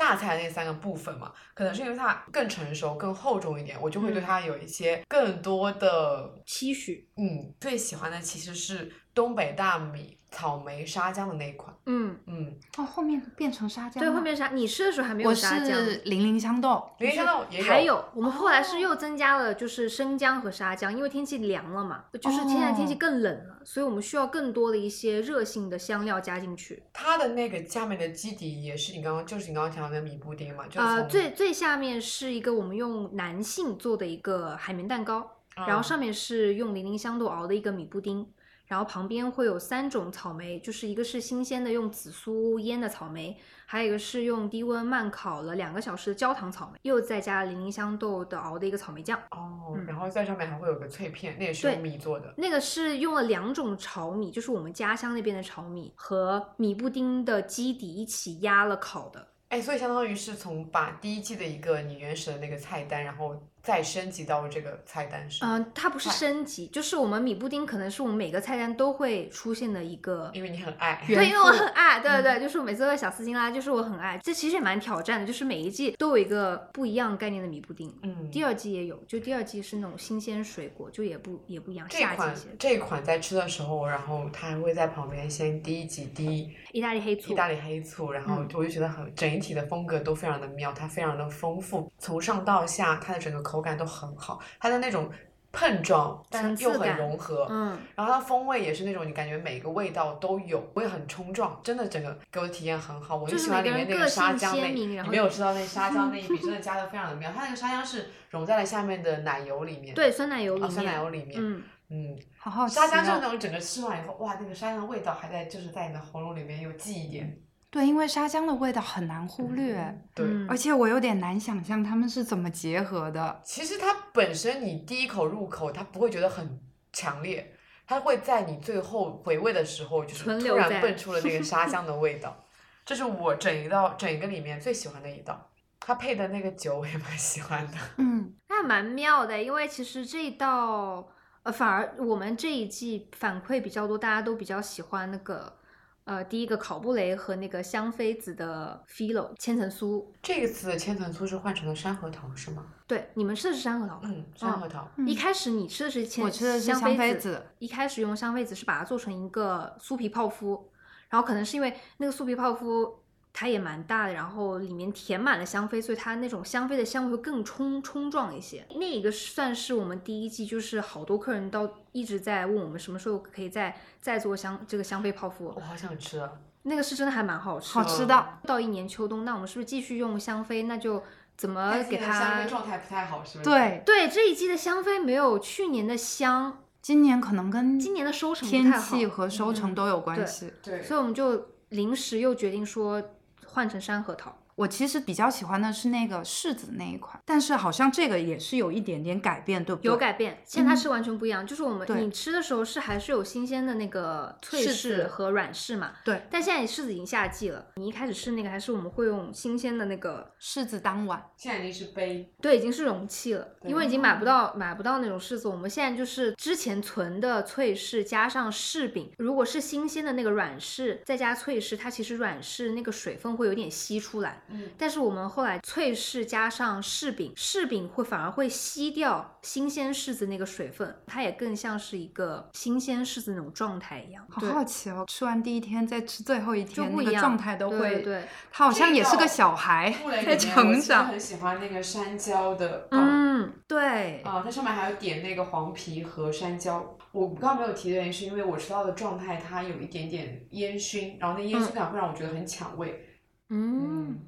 S4: 大菜那三个部分嘛，可能是因为它更成熟、更厚重一点，我就会对它有一些更多的
S5: 期许。
S4: 嗯，最喜欢的其实是东北大米。草莓沙姜的那一款，
S5: 嗯
S4: 嗯，
S3: 哦，后面变成沙姜，
S5: 对，后面沙，你吃的时候还没有沙姜，
S3: 我是零零香豆，
S4: 零零香豆也有，
S5: 还有，我们后来是又增加了就是生姜和沙姜，因为天气凉了嘛，就是现在天气更冷了，所以我们需要更多的一些热性的香料加进去。
S4: 它的那个下面的基底也是你刚刚就是你刚刚讲的米布丁嘛，
S5: 就是、呃，最最下面是一个我们用男性做的一个海绵蛋糕，然后上面是用零陵香豆熬的一个米布丁。然后旁边会有三种草莓，就是一个是新鲜的用紫苏腌的草莓，还有一个是用低温慢烤了两个小时的焦糖草莓，又再加零陵香豆的熬的一个草莓酱。
S4: 哦，然后在上面还会有个脆片，那也是用米做的。
S5: 那个是用了两种炒米，就是我们家乡那边的炒米和米布丁的基底一起压了烤的。
S4: 哎，所以相当于是从把第一季的一个你原始的那个菜单，然后再升级到这个菜单是吗？
S5: 嗯、它不是升级，就是我们米布丁可能是我们每个菜单都会出现的一个。
S4: 因为你很爱。
S5: 对，因为我很爱，对对对，就是我每次都会小丝巾啦，就是我很爱。这其实也蛮挑战的，就是每一季都有一个不一样概念的米布丁。
S4: 嗯，
S5: 第二季也有，就第二季是那种新鲜水果，就也不也不一样，
S4: 这款。这款在吃的时候，然后它还会在旁边先滴几滴
S5: 意大利黑醋，
S4: 意大利黑醋，然后
S5: 嗯
S4: 我就觉得很整体的风格都非常的妙，它非常的丰富，从上到下它的整个口感都很好，它的那种碰撞，但是又很融合，
S5: 嗯，
S4: 然后它风味也是那种你感觉每个味道都有，味很冲撞，真的整个给我的体验很好。我
S5: 就
S4: 喜欢里面那个沙姜那，你没有吃到那沙姜那一笔，真的加的非常的妙。它那个沙姜是融在了下面的奶油里面，
S5: 对，酸奶油里
S4: 啊，
S5: 面，
S4: 酸奶油里面，
S5: 嗯，
S4: 嗯，
S3: 好好奇
S4: 沙姜就是
S3: 哦
S4: 那种整个吃完以后，哇，那个沙姜的味道还在，就是在你的喉咙里面有记忆点。
S3: 对，因为沙姜的味道很难忽略，
S4: 对，
S5: 嗯
S3: 而且我有点难想象他们是怎么结合的。
S4: 其实它本身你第一口入口，它不会觉得很强烈，它会在你最后回味的时候，就是突然蹦出了那个 沙姜的味道。这是我整一道整一个里面最喜欢的一道，它配的那个酒我也蛮喜欢的。
S3: 嗯，
S5: 那还蛮妙的，因为其实这一道，呃，反而我们这一季反馈比较多，大家都比较喜欢那个，呃，第一个考布雷和那个香妃子的 philo 千层酥。
S4: 这一次的千层酥是换成了山核桃是吗？
S5: 对，你们吃的是山核桃吧？
S4: 嗯，山核桃。
S5: 一开始你吃的是千，
S3: 我吃的是香
S5: 香妃子
S3: 妃子，
S5: 一开始用香妃子是把它做成一个酥皮泡芙，然后可能是因为那个酥皮泡芙它也蛮大的，然后里面填满了香妃，所以它那种香妃的香味会更冲冲撞一些。那一个算是我们第一季，就是好多客人到一直在问我们什么时候可以再再做香这个香妃泡芙
S4: 我，好想吃啊！
S5: 那个是真的还蛮好吃的。
S3: 好吃的。
S5: 到一年秋冬，那我们是不是继续用香妃？那就怎么给
S4: 香
S5: 它？
S4: 状态不太好，是不是？
S3: 对，
S5: 对，这一季的香妃没有去年的香，
S3: 今年可能跟
S5: 今年的收成
S3: 天气和收成
S4: 嗯
S3: 都有关
S5: 对
S3: 系。
S4: 对，
S5: 所以我们就临时又决定说换成山核桃。
S3: 我其实比较喜欢的是那个柿子那一款，但是好像这个也是有一点点改变，对不对？
S5: 有改变，现在它是完全不一样。就是我们你吃的时候是还是有新鲜的那个脆
S3: 柿
S5: 和软柿嘛？
S3: 对，
S5: 但现在柿子已经夏季了，你一开始试那个还是我们会用新鲜的那个，
S3: 柿子当碗。
S4: 现在已经是杯。
S5: 对，已经是容器了，因为已经买不到买不到那种柿子，我们现在就是之前存的脆柿加上柿饼，如果是新鲜的那个软柿再加脆柿，它其实软柿那个水分会有点吸出来，
S4: 嗯，
S5: 但是我们后来脆柿加上柿饼，柿饼会反而会吸掉新鲜柿子那个水分，它也更像是一个新鲜柿子那种状态一样。
S3: 好好奇哦，吃完第一天再吃最后一天，那个
S5: 就不一样
S3: 状态都会，
S5: 对对对
S3: 他好像也是个小孩在
S4: 布雷里面我其实
S3: 成长。
S4: 很喜欢那个山椒的，
S5: 嗯，对，
S4: 啊，它上面还有点那个黄皮和山椒。我刚刚没有提的原因是因为我吃到的状态它有一点点烟熏，然后那烟熏感会让我觉得很抢味。
S5: 嗯。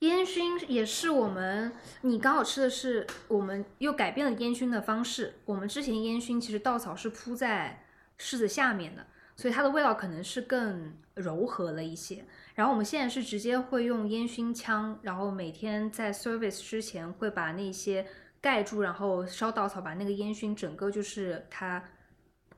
S5: 烟熏也是我们，你刚好吃的是我们又改变了烟熏的方式。我们之前烟熏其实稻草是铺在柿子下面的，所以它的味道可能是更柔和了一些。然后我们现在是直接会用烟熏枪，然后每天在 service 之前会把那些盖住，然后烧稻草，把那个烟熏整个就是它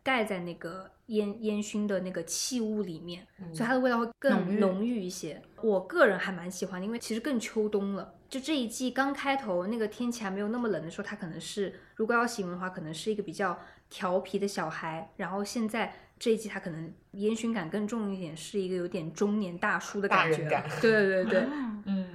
S5: 盖在那个烟烟熏的那个气雾里面，所以它的味道会更浓郁一些。我个人还蛮喜欢的，因为其实更秋冬了。就这一季刚开头那个天气还没有那么冷的时候，它可能是如果要形容的话，可能是一个比较调皮的小孩。然后现在这一季它可能烟熏感更重一点，是一个有点中年大叔的感觉对对对。
S4: 嗯，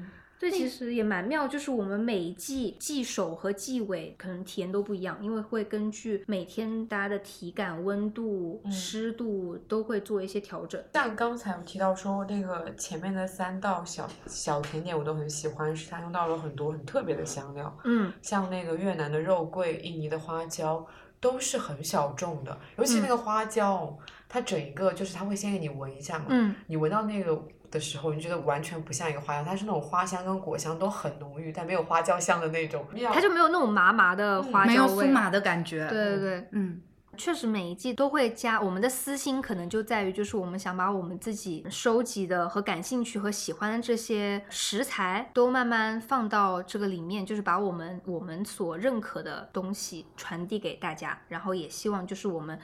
S5: 这其实也蛮妙，就是我们每一季季首和季尾可能体验都不一样，因为会根据每天大家的体感、温度、
S4: 嗯
S5: 湿度都会做一些调整。
S4: 像刚才我提到说那个前面的三道小小甜点我都很喜欢，是它用到了很多很特别的香料，
S5: 嗯，
S4: 像那个越南的肉桂、印尼的花椒。都是很小众的，尤其那个花椒，它整一个就是它会先给你闻一下嘛，
S5: 嗯，
S4: 你闻到那个的时候，你觉得完全不像一个花香，它是那种花香跟果香都很浓郁，但没有花椒香的那种。
S5: 它就没有那种麻麻的
S4: 嗯
S5: 花
S3: 没有
S5: 椒。
S3: 酥麻的感觉。
S5: 对对对，
S3: 嗯，
S5: 确实每一季都会加。我们的私心可能就在于，就是我们想把我们自己收集的和感兴趣和喜欢的这些食材都慢慢放到这个里面，就是把我们我们所认可的东西传递给大家，然后也希望就是我们。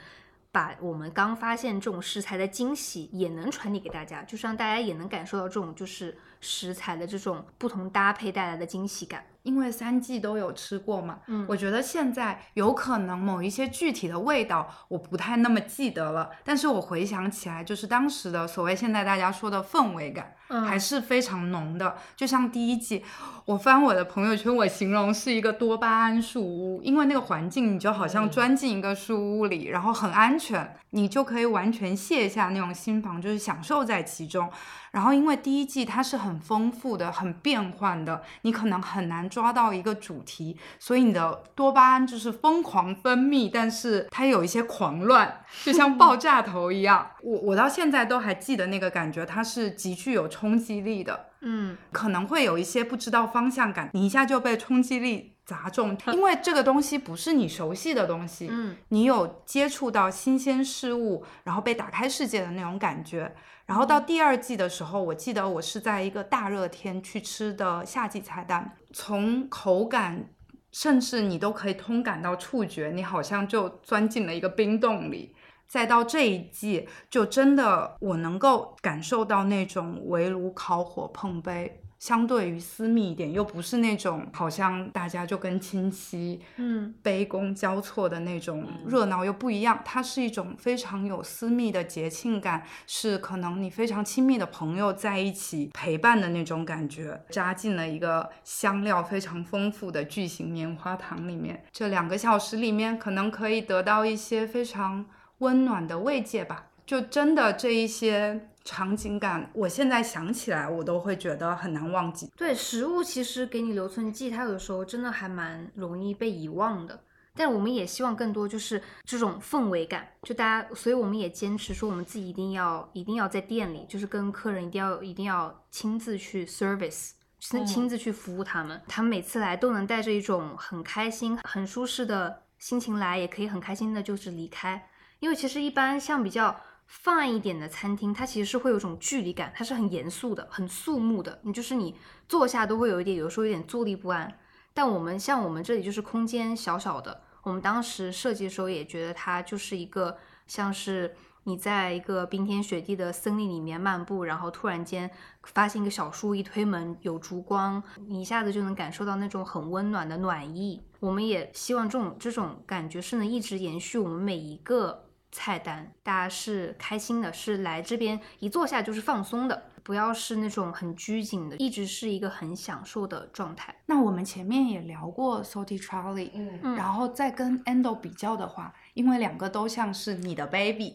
S5: 把我们刚发现这种食材的惊喜也能传递给大家，就是让大家也能感受到这种就是食材的这种不同搭配带来的惊喜感。
S3: 因为三季都有吃过嘛，
S5: 嗯
S3: 我觉得现在有可能某一些具体的味道我不太那么记得了，但是我回想起来，就是当时的所谓现在大家说的氛围感，
S5: 嗯
S3: 还是非常浓的。就像第一季，我翻我的朋友圈，我形容是一个多巴胺树屋，因为那个环境你就好像
S4: 嗯
S3: 钻进一个树屋里，然后很安全，你就可以完全卸下那种心防，就是享受在其中。然后因为第一季它是很丰富的、很变换的，你可能很难抓到一个主题，所以你的多巴胺就是疯狂分泌，但是它有一些狂乱，就像爆 炸头一样。我我到现在都还记得那个感觉，它是极具有冲击力的。
S5: 嗯
S3: 可能会有一些不知道方向感，你一下就被冲击力砸中，因为这个东西不是你熟悉的东西，
S5: 嗯
S3: 你有接触到新鲜事物，然后被打开世界的那种感觉。然后到第二季的时候，我记得我是在一个大热天去吃的夏季菜单，从口感。甚至你都可以通感到触觉，你好像就钻进了一个冰洞里。再到这一季，就真的我能够感受到那种围炉烤火碰杯，相对于私密一点，又不是那种好像大家就跟亲戚
S5: 嗯
S3: 杯弓交错的那种热闹又不一样，它是一种非常有私密的节庆感，是可能你非常亲密的朋友在一起陪伴的那种感觉，扎进了一个香料非常丰富的巨型棉花糖里面。这两个小时里面，可能可以得到一些非常温暖的慰藉吧。就真的这一些场景感，我现在想起来，我都会觉得很难忘记。
S5: 对，食物其实给你留存记忆，它有的时候真的还蛮容易被遗忘的。但我们也希望更多就是这种氛围感，就大家，所以我们也坚持说我们自己一定要一定要在店里，就是跟客人一定要一定要亲自去 service。亲亲自去服务他们，他们每次来都能带着一种很开心、很舒适的心情来，也可以很开心的就是离开。因为其实一般像比较 fine 一点的餐厅，它其实是会有一种距离感，它是很严肃的、很肃穆的。你就是你坐下都会有一点，有时候有点坐立不安。但我们像我们这里就是空间小小的，我们当时设计的时候也觉得它就是一个像是你在一个冰天雪地的森林里面漫步，然后突然间发现一个小树，一推门有烛光，你一下子就能感受到那种很温暖的暖意。我们也希望这种这种感觉是能一直延续我们每一个菜单，大家是开心的，是来这边一坐下就是放松的，不要是那种很拘谨的，一直是一个很享受的状态。
S3: 那我们前面也聊过 Salty Charlie，
S4: 嗯
S5: 嗯
S3: 然后再跟 Endo 比较的话，因为两个都像是你的 baby，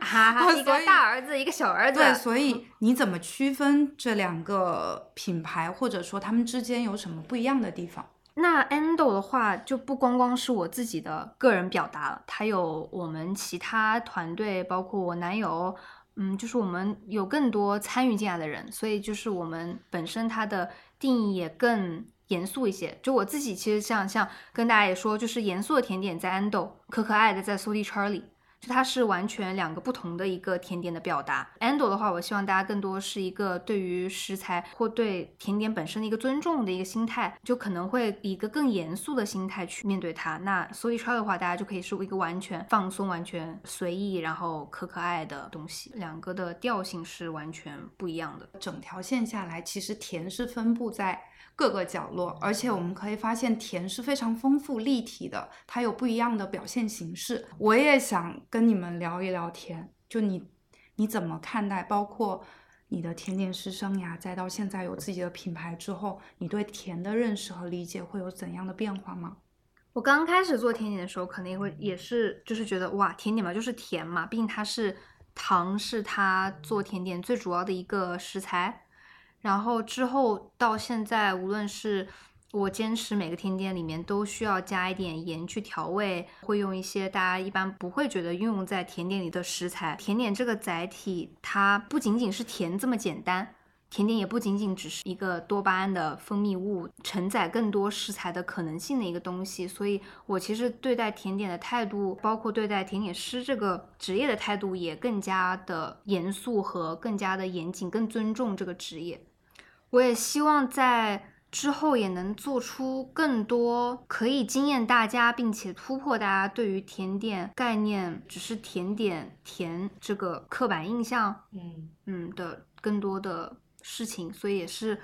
S5: 哈哈，一个大儿子，一个小儿子。
S3: 对，所以你怎么区分这两个品牌，或者说他们之间有什么不一样的地方？
S5: 那 Endo 的话，就不光光是我自己的个人表达了，它有我们其他团队，包括我男友，嗯，就是我们有更多参与进来的人，所以就是我们本身它的定义也更严肃一些。就我自己其实像像跟大家也说，就是严肃的甜点在 Endo，可可爱的在 Salty 圈里。就它是完全两个不同的一个甜点的表达。Endo 的话，我希望大家更多是一个对于食材或对甜点本身的一个尊重的一个心态，就可能会以一个更严肃的心态去面对它。那 Salty Charlie 的话，大家就可以是一个完全放松、完全随意，然后可可爱的东西。两个的调性是完全不一样的。
S3: 整条线下来，其实甜是分布在各个角落，而且我们可以发现甜是非常丰富立体的，它有不一样的表现形式。我也想跟你们聊一聊甜，就你你怎么看待，包括你的甜点师生涯，再到现在有自己的品牌之后，你对甜的认识和理解会有怎样的变化吗？
S5: 我刚开始做甜点的时候，可能也会也是就是觉得哇，甜点嘛就是甜嘛，毕竟它是糖是它做甜点最主要的一个食材。然后之后到现在，无论是我坚持每个甜点里面都需要加一点盐去调味，会用一些大家一般不会觉得运用在甜点里的食材。甜点这个载体，它不仅仅是甜这么简单。甜点也不仅仅只是一个多巴胺的分泌物，承载更多食材的可能性的一个东西。所以我其实对待甜点的态度，包括对待甜点师这个职业的态度，也更加的严肃和更加的严谨，更尊重这个职业。我也希望在之后也能做出更多可以惊艳大家，并且突破大家对于甜点概念只是甜点甜这个刻板印象，
S4: 嗯
S5: 嗯的更多的事情，所以也是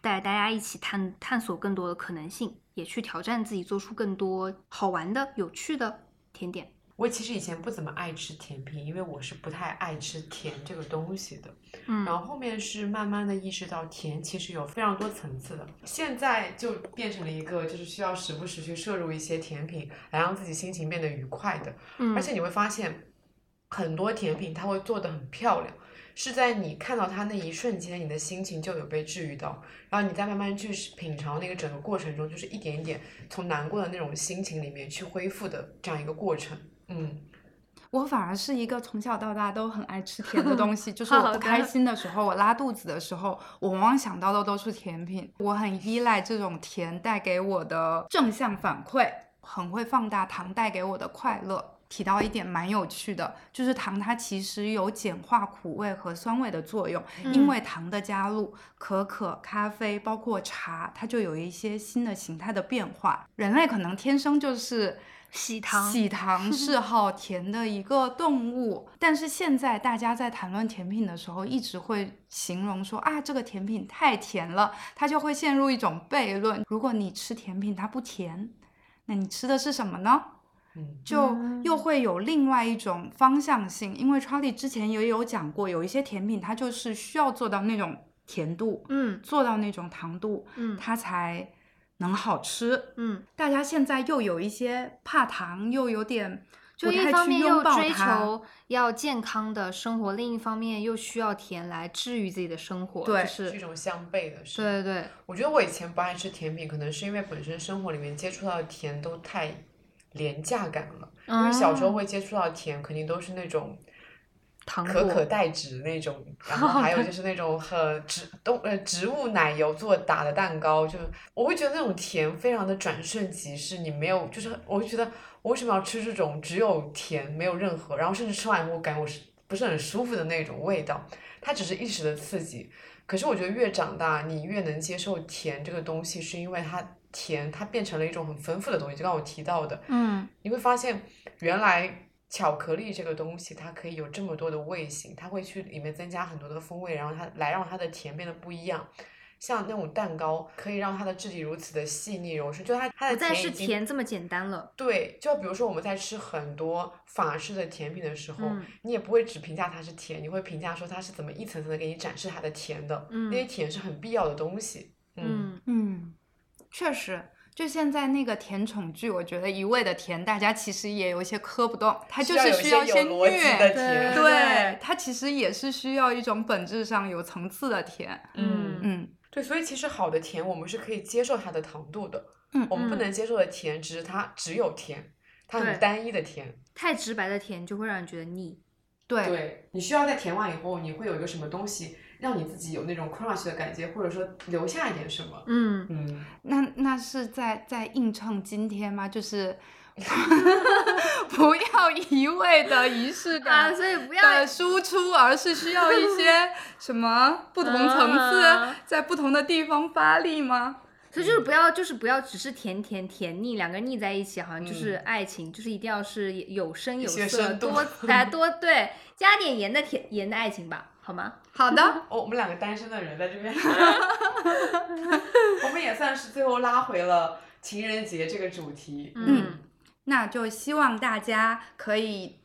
S5: 带大家一起探探索更多的可能性，也去挑战自己，做出更多好玩的、有趣的甜点。
S4: 我其实以前不怎么爱吃甜品，因为我是不太爱吃甜这个东西的。
S5: 嗯
S4: 然后后面是慢慢的意识到甜其实有非常多层次的，现在就变成了一个就是需要时不时去摄入一些甜品来让自己心情变得愉快的。
S5: 嗯
S4: 而且你会发现，很多甜品它会做的很漂亮，是在你看到它那一瞬间，你的心情就有被治愈到，然后你再慢慢去品尝那个整个过程中，就是一点一点从难过的那种心情里面去恢复的这样一个过程。嗯，
S3: 我反而是一个从小到大都很爱吃甜的东西，就是我不开心的时候，我拉肚子的时候，我往往想到的都是甜品。我很依赖这种甜带给我的正向反馈，很会放大糖带给我的快乐。提到一点蛮有趣的，就是糖它其实有简化苦味和酸味的作用，因
S5: 嗯
S3: 为糖的加入，可可、咖啡包括茶，它就有一些新的形态的变化。人类可能天生就是
S5: 喜糖
S3: 喜糖是 好甜的一个动物，但是现在大家在谈论甜品的时候，一直会形容说啊，这个甜品太甜了，它就会陷入一种悖论。如果你吃甜品它不甜，那你吃的是什么呢？
S4: 嗯
S3: 就又会有另外一种方向性，因为 Charlie 之前也有讲过，有一些甜品它就是需要做到那种甜度，
S5: 嗯
S3: 做到那种糖度，
S5: 嗯
S3: 它才能好吃。
S5: 嗯，
S3: 大家现在又有一些怕糖，又有点
S5: 就一
S3: 不太去
S5: 方面又追求要健康的生活，另一方面又需要甜来治愈自己的生活，
S3: 对
S5: 就是
S4: 一种相悖的事。
S5: 对对对，
S4: 我觉得我以前不爱吃甜品，可能是因为本身生活里面接触到的甜都太廉价感了。因为小时候
S5: 嗯
S4: 会接触到甜，肯定都是那种
S5: 糖
S4: 可可代脂那种，然后还有 就是那种和植动呃植物奶油做打的蛋糕，就我会觉得那种甜非常的转瞬即逝，你没有就是我会觉得我为什么要吃这种只有甜没有任何，然后甚至吃完以后感觉我是不是很舒服的那种味道，它只是一时的刺激。可是我觉得越长大，你越能接受甜这个东西，是因为它甜它变成了一种很丰富的东西，就刚刚我提到的，
S5: 嗯
S4: 你会发现原来巧克力这个东西它可以有这么多的味型，它会去里面增加很多的风味，然后它来让它的甜变得不一样。像那种蛋糕，可以让它的质地如此的细腻柔顺，就它它的
S5: 不再是甜这么简单了。
S4: 对，就比如说我们在吃很多法式的甜品的时候，
S5: 嗯
S4: 你也不会只评价它是甜，你会评价说它是怎么一层层的给你展示它的甜的。
S5: 嗯
S4: 那些甜是很必要的东西。
S5: 嗯
S3: 嗯，确实。就现在那个甜宠剧，我觉得一味的甜，大家其实也有一些磕不动，它就是
S4: 需要有一
S3: 需要些
S4: 些有逻辑
S3: 虐，
S4: 的甜
S5: 对
S3: 对，它其实也是需要一种本质上有层次的甜。
S4: 嗯
S3: 嗯
S4: 对，所以其实好的甜我们是可以接受它的糖度的，
S3: 嗯
S4: 我们不
S5: 嗯
S4: 能接受的甜只是它只有甜，它很单一的甜。
S5: 太直白的甜就会让人觉得腻。
S3: 对
S4: 对，你需要在甜完以后，你会有一个什么东西让你自己有那种 crush 的感觉，或者说留下一点什么。
S5: 嗯，
S4: 嗯，
S3: 那那是在在映衬今天吗？就是不要一味的仪式
S5: 啊，
S3: 感
S5: 所以不要
S3: 的输出，而是需要一些什么 不同层次
S5: 啊，
S3: 在不同的地方发力吗？
S5: 所以就是不要，就是不要只是甜甜甜腻，两个人腻在一起，好像就是
S4: 嗯
S5: 爱情，就是一定要是有声有色，多哎多对，加点盐的甜盐的爱情吧，好吗？
S3: 好的，
S4: 哦，我们两个单身的人在这边，我们也算是最后拉回了情人节这个主题。
S5: 嗯，
S3: 那就希望大家可以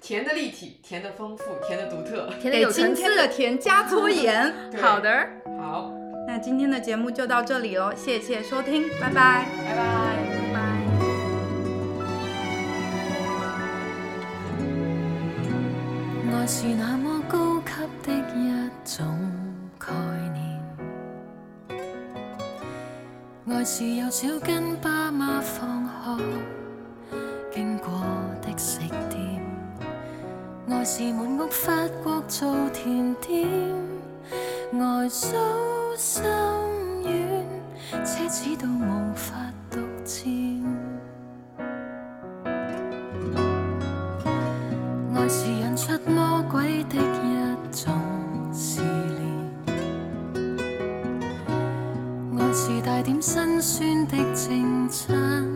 S4: 甜的立体，甜的丰富，甜的独特。
S5: 甜的
S3: 给今
S5: 有层次。
S3: 天的甜加撮盐。
S4: 对
S5: 好，的，
S4: 好，
S3: 那今天的节目就到这里喽，谢谢收听，拜拜。
S4: 拜拜。
S5: 拜拜。
S6: 愛是那麼的一种概念，爱是幼小跟爸妈放学经过的食店，爱是满屋法國做甜點，愛數深遠，奢侈到无法獨佔。酸的正餐，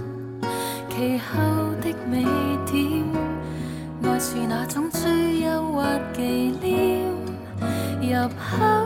S6: 其后的美点，爱是那种最诱惑忌廉，入口。